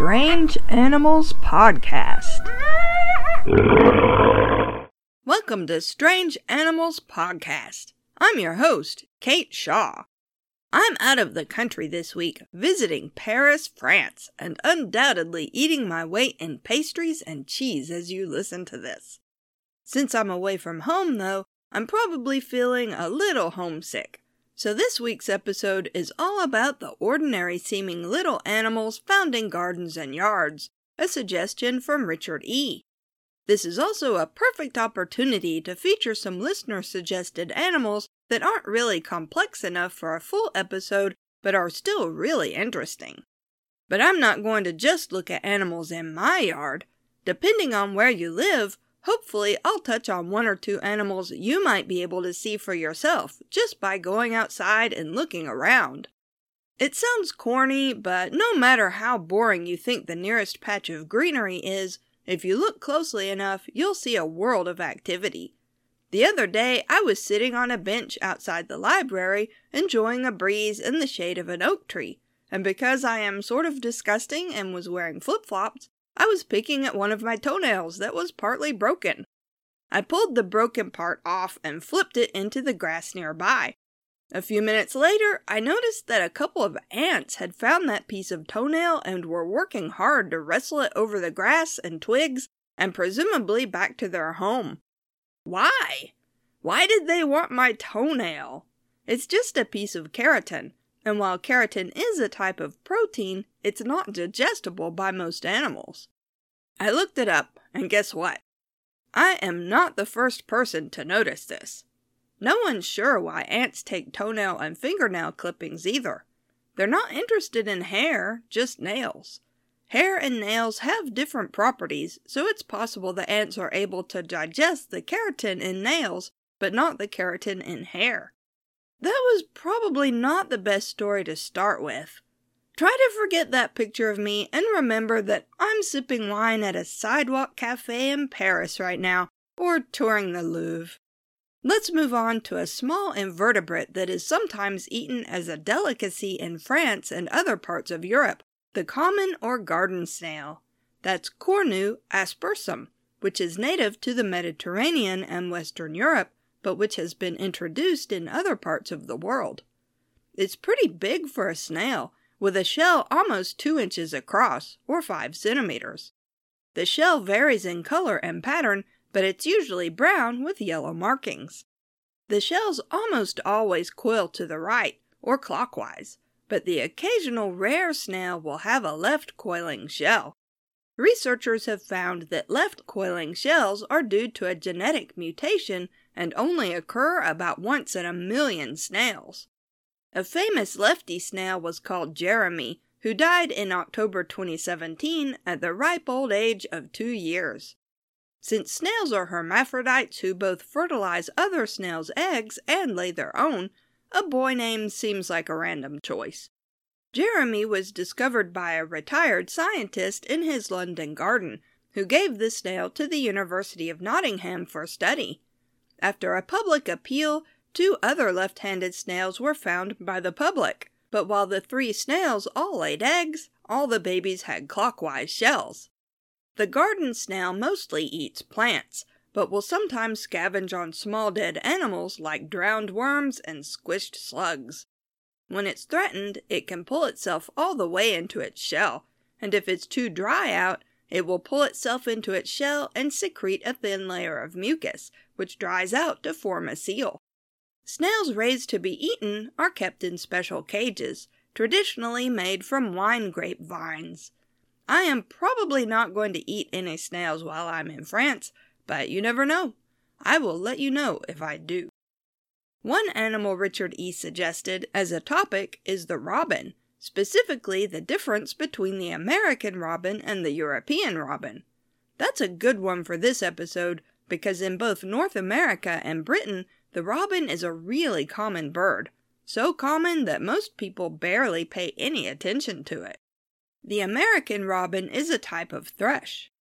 Strange Animals Podcast. Welcome to Strange Animals Podcast. I'm your host, Kate Shaw. I'm out of the country this week, visiting Paris, France, and undoubtedly eating my weight in pastries and cheese as you listen to this. Since I'm away from home, though, I'm probably feeling a little homesick. So, this week's episode is all about the ordinary seeming little animals found in gardens and yards, a suggestion from Richard E. This is also a perfect opportunity to feature some listener suggested animals that aren't really complex enough for a full episode but are still really interesting. But I'm not going to just look at animals in my yard. Depending on where you live, Hopefully, I'll touch on one or two animals you might be able to see for yourself just by going outside and looking around. It sounds corny, but no matter how boring you think the nearest patch of greenery is, if you look closely enough, you'll see a world of activity. The other day, I was sitting on a bench outside the library, enjoying a breeze in the shade of an oak tree, and because I am sort of disgusting and was wearing flip flops, I was picking at one of my toenails that was partly broken. I pulled the broken part off and flipped it into the grass nearby. A few minutes later, I noticed that a couple of ants had found that piece of toenail and were working hard to wrestle it over the grass and twigs and presumably back to their home. Why? Why did they want my toenail? It's just a piece of keratin, and while keratin is a type of protein, it's not digestible by most animals. I looked it up, and guess what? I am not the first person to notice this. No one's sure why ants take toenail and fingernail clippings either. They're not interested in hair, just nails. Hair and nails have different properties, so it's possible the ants are able to digest the keratin in nails, but not the keratin in hair. That was probably not the best story to start with. Try to forget that picture of me and remember that I'm sipping wine at a sidewalk cafe in Paris right now, or touring the Louvre. Let's move on to a small invertebrate that is sometimes eaten as a delicacy in France and other parts of Europe the common or garden snail. That's Cornu aspersum, which is native to the Mediterranean and Western Europe but which has been introduced in other parts of the world. It's pretty big for a snail, with a shell almost two inches across, or five centimeters. The shell varies in color and pattern, but it's usually brown with yellow markings. The shells almost always coil to the right, or clockwise, but the occasional rare snail will have a left coiling shell. Researchers have found that left coiling shells are due to a genetic mutation and only occur about once in a million snails. A famous lefty snail was called Jeremy, who died in October 2017 at the ripe old age of two years. Since snails are hermaphrodites who both fertilize other snails' eggs and lay their own, a boy name seems like a random choice. Jeremy was discovered by a retired scientist in his London garden, who gave the snail to the University of Nottingham for study. After a public appeal, two other left handed snails were found by the public, but while the three snails all laid eggs, all the babies had clockwise shells. The garden snail mostly eats plants, but will sometimes scavenge on small dead animals like drowned worms and squished slugs. When it's threatened, it can pull itself all the way into its shell, and if it's too dry out, it will pull itself into its shell and secrete a thin layer of mucus, which dries out to form a seal. Snails raised to be eaten are kept in special cages, traditionally made from wine grape vines. I am probably not going to eat any snails while I'm in France, but you never know. I will let you know if I do. One animal Richard E. suggested as a topic is the robin, specifically the difference between the American robin and the European robin. That's a good one for this episode because in both North America and Britain, the robin is a really common bird, so common that most people barely pay any attention to it. The American robin is a type of thrush.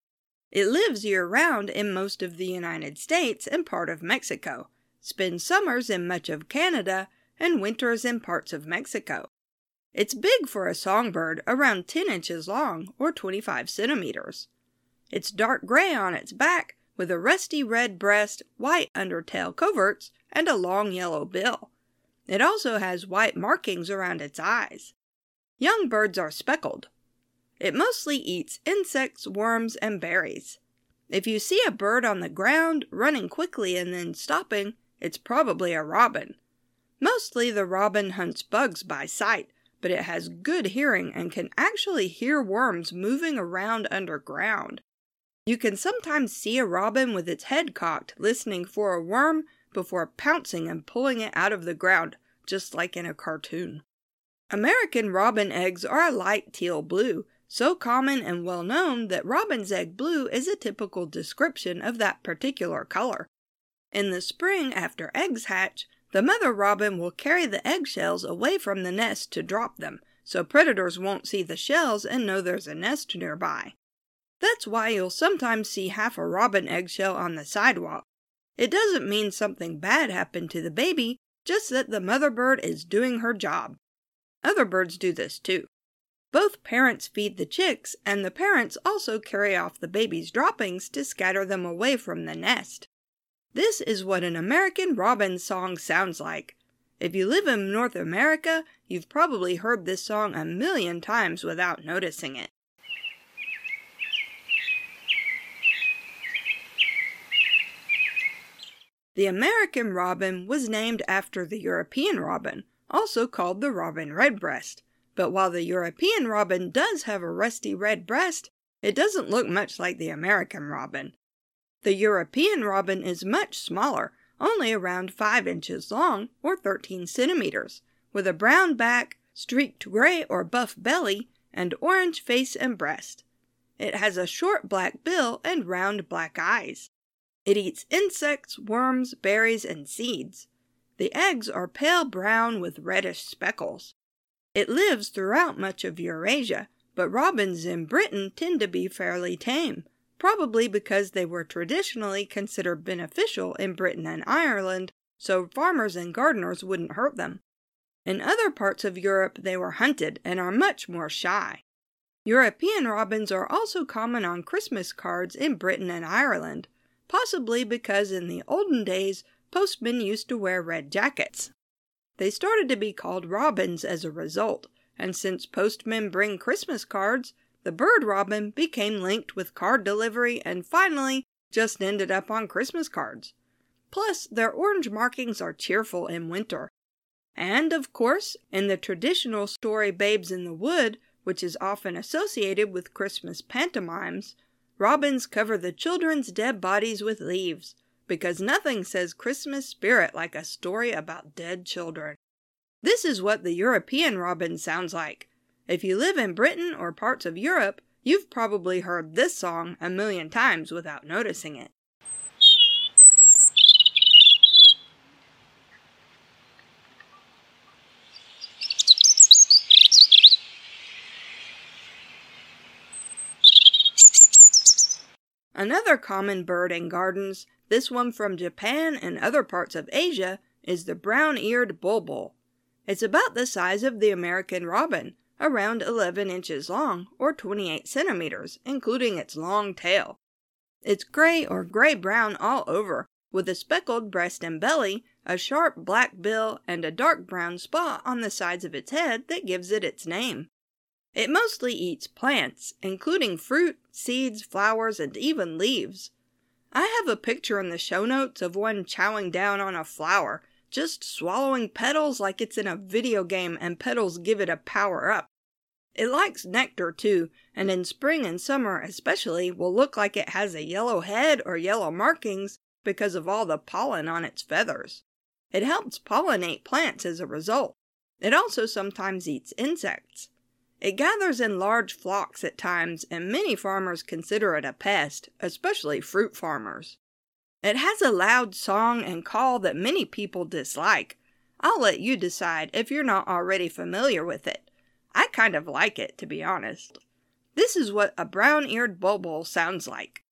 It lives year round in most of the United States and part of Mexico spends summers in much of Canada, and winters in parts of Mexico. It's big for a songbird, around 10 inches long or 25 centimeters. It's dark gray on its back with a rusty red breast, white undertail coverts, and a long yellow bill. It also has white markings around its eyes. Young birds are speckled. It mostly eats insects, worms, and berries. If you see a bird on the ground running quickly and then stopping, it's probably a robin. Mostly the robin hunts bugs by sight, but it has good hearing and can actually hear worms moving around underground. You can sometimes see a robin with its head cocked listening for a worm before pouncing and pulling it out of the ground, just like in a cartoon. American robin eggs are a light teal blue, so common and well known that robin's egg blue is a typical description of that particular color. In the spring, after eggs hatch, the mother robin will carry the eggshells away from the nest to drop them, so predators won't see the shells and know there's a nest nearby. That's why you'll sometimes see half a robin eggshell on the sidewalk. It doesn't mean something bad happened to the baby, just that the mother bird is doing her job. Other birds do this too. Both parents feed the chicks, and the parents also carry off the baby's droppings to scatter them away from the nest. This is what an American robin song sounds like. If you live in North America, you've probably heard this song a million times without noticing it. The American robin was named after the European robin, also called the robin redbreast. But while the European robin does have a rusty red breast, it doesn't look much like the American robin. The European robin is much smaller, only around 5 inches long or 13 centimeters, with a brown back, streaked gray or buff belly, and orange face and breast. It has a short black bill and round black eyes. It eats insects, worms, berries, and seeds. The eggs are pale brown with reddish speckles. It lives throughout much of Eurasia, but robins in Britain tend to be fairly tame, probably because they were traditionally considered beneficial in Britain and Ireland, so farmers and gardeners wouldn't hurt them. In other parts of Europe, they were hunted and are much more shy. European robins are also common on Christmas cards in Britain and Ireland, possibly because in the olden days postmen used to wear red jackets. They started to be called robins as a result, and since postmen bring Christmas cards, the bird robin became linked with card delivery and finally just ended up on Christmas cards. Plus, their orange markings are cheerful in winter. And, of course, in the traditional story Babes in the Wood, which is often associated with Christmas pantomimes, robins cover the children's dead bodies with leaves, because nothing says Christmas spirit like a story about dead children. This is what the European robin sounds like. If you live in Britain or parts of Europe, you've probably heard this song a million times without noticing it. Another common bird in gardens, this one from Japan and other parts of Asia, is the brown eared bulbul. It's about the size of the American robin, around 11 inches long or 28 centimeters, including its long tail. It's gray or gray brown all over, with a speckled breast and belly, a sharp black bill, and a dark brown spot on the sides of its head that gives it its name. It mostly eats plants, including fruit, seeds, flowers, and even leaves. I have a picture in the show notes of one chowing down on a flower just swallowing petals like it's in a video game and petals give it a power up. It likes nectar too, and in spring and summer especially will look like it has a yellow head or yellow markings because of all the pollen on its feathers. It helps pollinate plants as a result. It also sometimes eats insects. It gathers in large flocks at times, and many farmers consider it a pest, especially fruit farmers. It has a loud song and call that many people dislike. I'll let you decide if you're not already familiar with it. I kind of like it, to be honest. This is what a brown eared bulbul sounds like.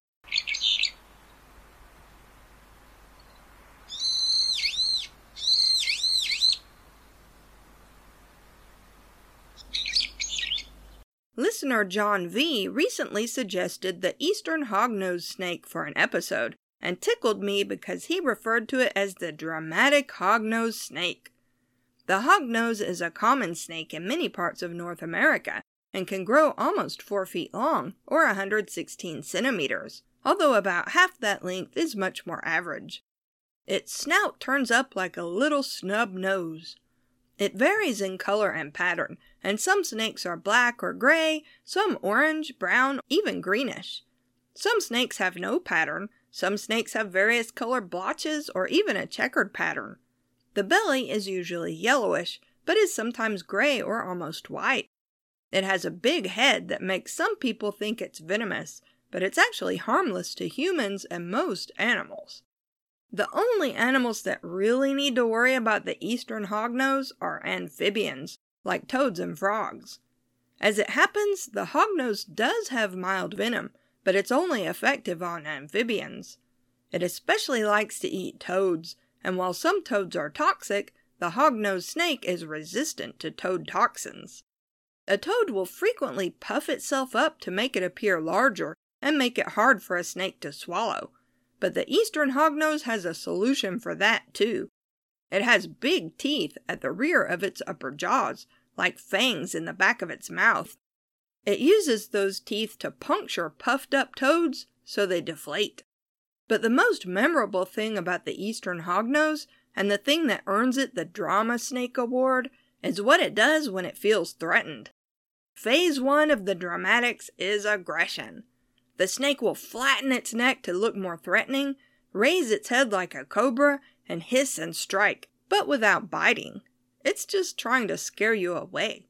Listener John V recently suggested the eastern hognose snake for an episode and tickled me because he referred to it as the dramatic hognose snake. The hognose is a common snake in many parts of North America and can grow almost 4 feet long or 116 centimeters, although about half that length is much more average. Its snout turns up like a little snub nose. It varies in color and pattern, and some snakes are black or gray, some orange, brown, even greenish. Some snakes have no pattern, some snakes have various colored blotches or even a checkered pattern. The belly is usually yellowish, but is sometimes gray or almost white. It has a big head that makes some people think it's venomous, but it's actually harmless to humans and most animals. The only animals that really need to worry about the eastern hognose are amphibians, like toads and frogs. As it happens, the hognose does have mild venom, but it's only effective on amphibians. It especially likes to eat toads, and while some toads are toxic, the hognose snake is resistant to toad toxins. A toad will frequently puff itself up to make it appear larger and make it hard for a snake to swallow, but the eastern hognose has a solution for that too. It has big teeth at the rear of its upper jaws, like fangs in the back of its mouth. It uses those teeth to puncture puffed up toads so they deflate. But the most memorable thing about the eastern hognose, and the thing that earns it the Drama Snake Award, is what it does when it feels threatened. Phase one of the dramatics is aggression. The snake will flatten its neck to look more threatening, raise its head like a cobra, and hiss and strike, but without biting. It's just trying to scare you away.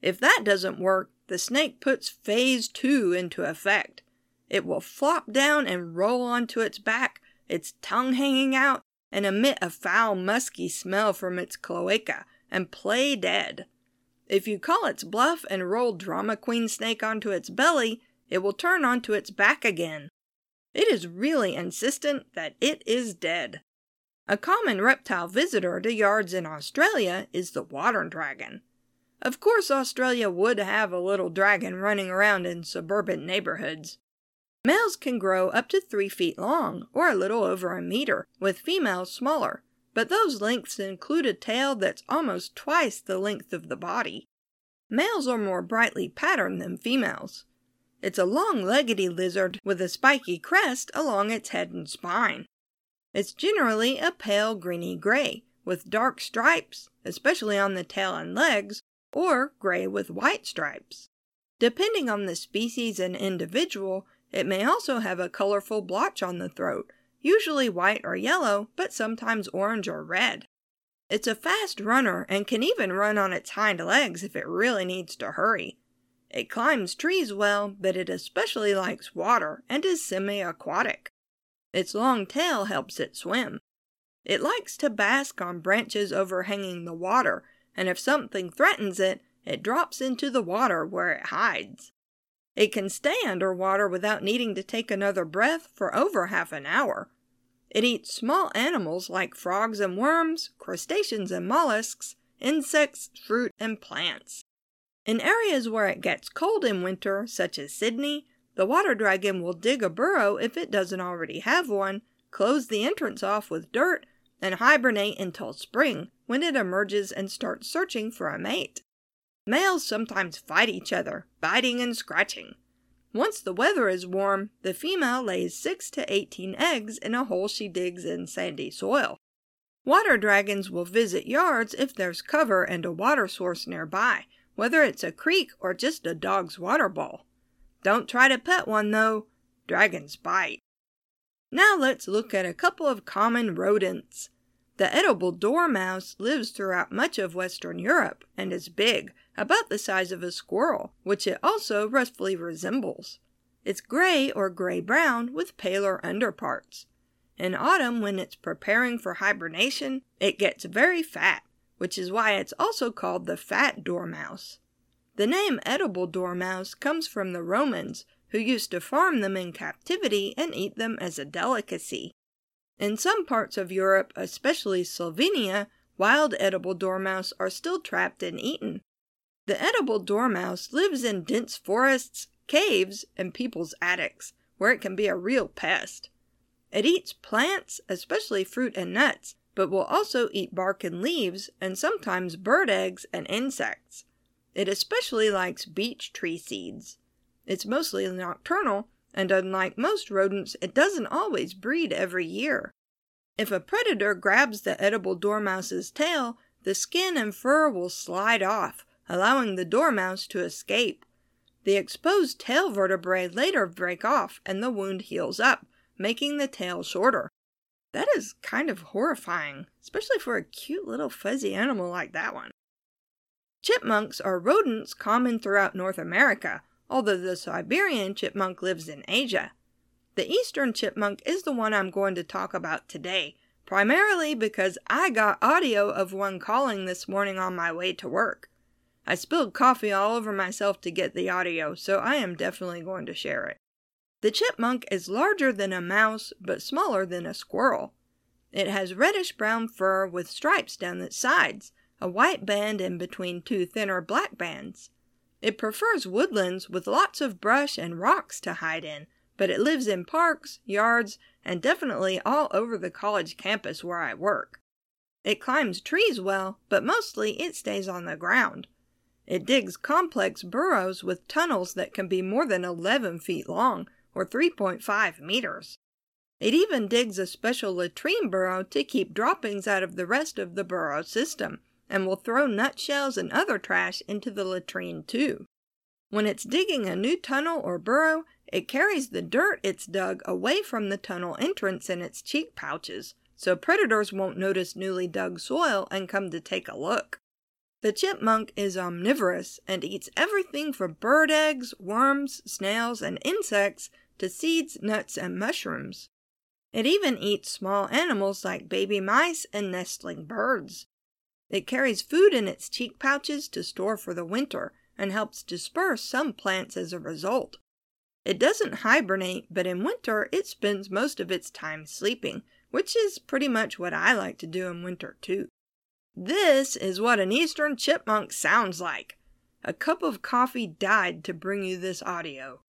If that doesn't work, the snake puts phase two into effect. It will flop down and roll onto its back, its tongue hanging out, and emit a foul, musky smell from its cloaca, and play dead. If you call its bluff and roll Drama Queen Snake onto its belly, it will turn onto its back again. It is really insistent that it is dead. A common reptile visitor to yards in Australia is the water dragon. Of course, Australia would have a little dragon running around in suburban neighborhoods. Males can grow up to three feet long, or a little over a meter, with females smaller, but those lengths include a tail that's almost twice the length of the body. Males are more brightly patterned than females. It's a long leggedy lizard with a spiky crest along its head and spine. It's generally a pale greeny gray, with dark stripes, especially on the tail and legs, or gray with white stripes. Depending on the species and individual, it may also have a colorful blotch on the throat, usually white or yellow, but sometimes orange or red. It's a fast runner and can even run on its hind legs if it really needs to hurry. It climbs trees well, but it especially likes water and is semi aquatic. Its long tail helps it swim. It likes to bask on branches overhanging the water, and if something threatens it, it drops into the water where it hides. It can stay underwater without needing to take another breath for over half an hour. It eats small animals like frogs and worms, crustaceans and mollusks, insects, fruit, and plants. In areas where it gets cold in winter, such as Sydney, the water dragon will dig a burrow if it doesn't already have one, close the entrance off with dirt, and hibernate until spring, when it emerges and starts searching for a mate. Males sometimes fight each other, biting and scratching. Once the weather is warm, the female lays 6 to 18 eggs in a hole she digs in sandy soil. Water dragons will visit yards if there's cover and a water source nearby, whether it's a creek or just a dog's water bowl. Don't try to pet one though, dragons bite. Now let's look at a couple of common rodents. The edible dormouse lives throughout much of Western Europe and is big, about the size of a squirrel, which it also roughly resembles. It's gray or gray brown with paler underparts. In autumn, when it's preparing for hibernation, it gets very fat which is why it's also called the fat dormouse. The name edible dormouse comes from the Romans, who used to farm them in captivity and eat them as a delicacy. In some parts of Europe, especially Slovenia, wild edible dormouse are still trapped and eaten. The edible dormouse lives in dense forests, caves, and people's attics, where it can be a real pest. It eats plants, especially fruit and nuts, but will also eat bark and leaves, and sometimes bird eggs and insects. It especially likes beech tree seeds. It's mostly nocturnal, and unlike most rodents, it doesn't always breed every year. If a predator grabs the edible dormouse's tail, the skin and fur will slide off, allowing the dormouse to escape. The exposed tail vertebrae later break off and the wound heals up, making the tail shorter. That is kind of horrifying, especially for a cute little fuzzy animal like that one. Chipmunks are rodents common throughout North America, although the Siberian chipmunk lives in Asia. The eastern chipmunk is the one I'm going to talk about today, primarily because I got audio of one calling this morning on my way to work. I spilled coffee all over myself to get the audio, so I am definitely going to share it. The chipmunk is larger than a mouse, but smaller than a squirrel. It has reddish brown fur with stripes down its sides, a white band in between two thinner black bands. It prefers woodlands with lots of brush and rocks to hide in, but it lives in parks, yards, and definitely all over the college campus where I work. It climbs trees well, but mostly it stays on the ground. It digs complex burrows with tunnels that can be more than 11 feet long, or 3.5 meters. It even digs a special latrine burrow to keep droppings out of the rest of the burrow system, and will throw nutshells and other trash into the latrine too. When it's digging a new tunnel or burrow, it carries the dirt it's dug away from the tunnel entrance in its cheek pouches, so predators won't notice newly dug soil and come to take a look. The chipmunk is omnivorous and eats everything from bird eggs, worms, snails, and insects to seeds, nuts, and mushrooms. It even eats small animals like baby mice and nestling birds. It carries food in its cheek pouches to store for the winter and helps disperse some plants as a result. It doesn't hibernate, but in winter it spends most of its time sleeping, which is pretty much what I like to do in winter too. This is what an eastern chipmunk sounds like. A cup of coffee died to bring you this audio.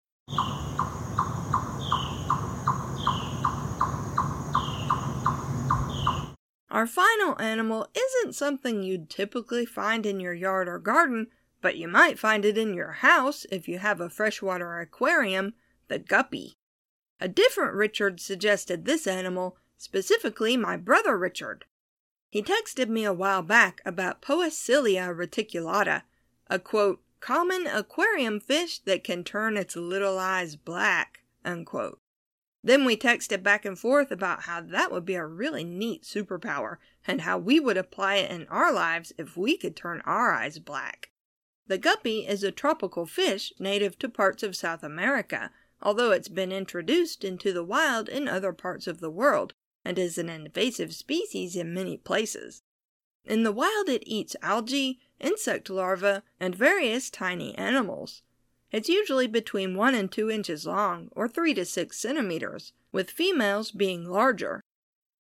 Our final animal isn't something you'd typically find in your yard or garden, but you might find it in your house if you have a freshwater aquarium the guppy. A different Richard suggested this animal, specifically my brother Richard. He texted me a while back about Poecilia reticulata, a quote, common aquarium fish that can turn its little eyes black, unquote. Then we texted back and forth about how that would be a really neat superpower and how we would apply it in our lives if we could turn our eyes black. The guppy is a tropical fish native to parts of South America, although it's been introduced into the wild in other parts of the world and is an invasive species in many places. In the wild, it eats algae, insect larvae, and various tiny animals. It's usually between 1 and 2 inches long, or 3 to 6 centimeters, with females being larger.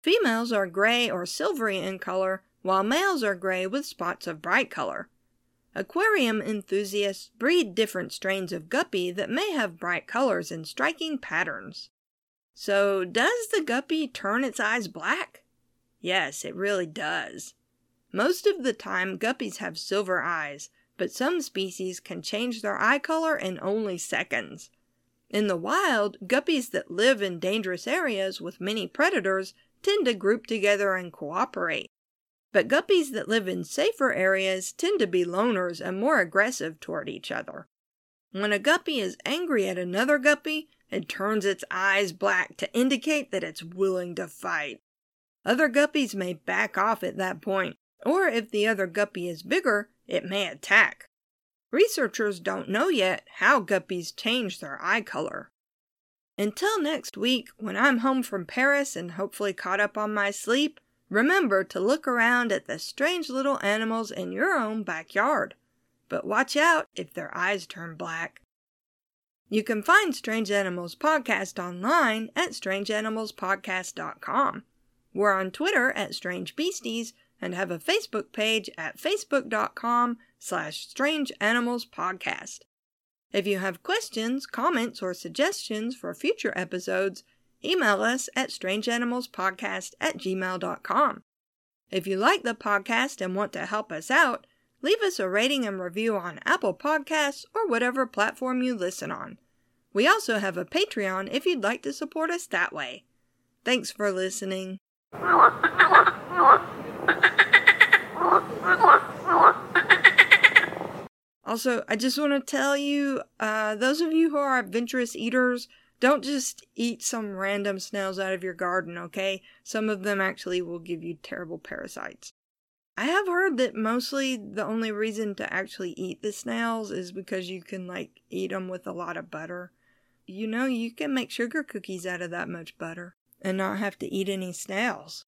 Females are gray or silvery in color, while males are gray with spots of bright color. Aquarium enthusiasts breed different strains of guppy that may have bright colors and striking patterns. So, does the guppy turn its eyes black? Yes, it really does. Most of the time, guppies have silver eyes, but some species can change their eye color in only seconds. In the wild, guppies that live in dangerous areas with many predators tend to group together and cooperate. But guppies that live in safer areas tend to be loners and more aggressive toward each other. When a guppy is angry at another guppy, it turns its eyes black to indicate that it's willing to fight. Other guppies may back off at that point, or if the other guppy is bigger, it may attack. Researchers don't know yet how guppies change their eye color. Until next week, when I'm home from Paris and hopefully caught up on my sleep, remember to look around at the strange little animals in your own backyard. But watch out if their eyes turn black. You can find Strange Animals Podcast online at strangeanimalspodcast.com. We're on Twitter at Strange Beasties and have a Facebook page at facebook.com slash strange animals podcast. If you have questions, comments, or suggestions for future episodes, email us at strangeanimalspodcast at gmail.com. If you like the podcast and want to help us out, leave us a rating and review on Apple Podcasts or whatever platform you listen on. We also have a Patreon if you'd like to support us that way. Thanks for listening. Also, I just want to tell you, uh, those of you who are adventurous eaters, don't just eat some random snails out of your garden, okay? Some of them actually will give you terrible parasites. I have heard that mostly the only reason to actually eat the snails is because you can, like, eat them with a lot of butter. You know, you can make sugar cookies out of that much butter and not have to eat any snails.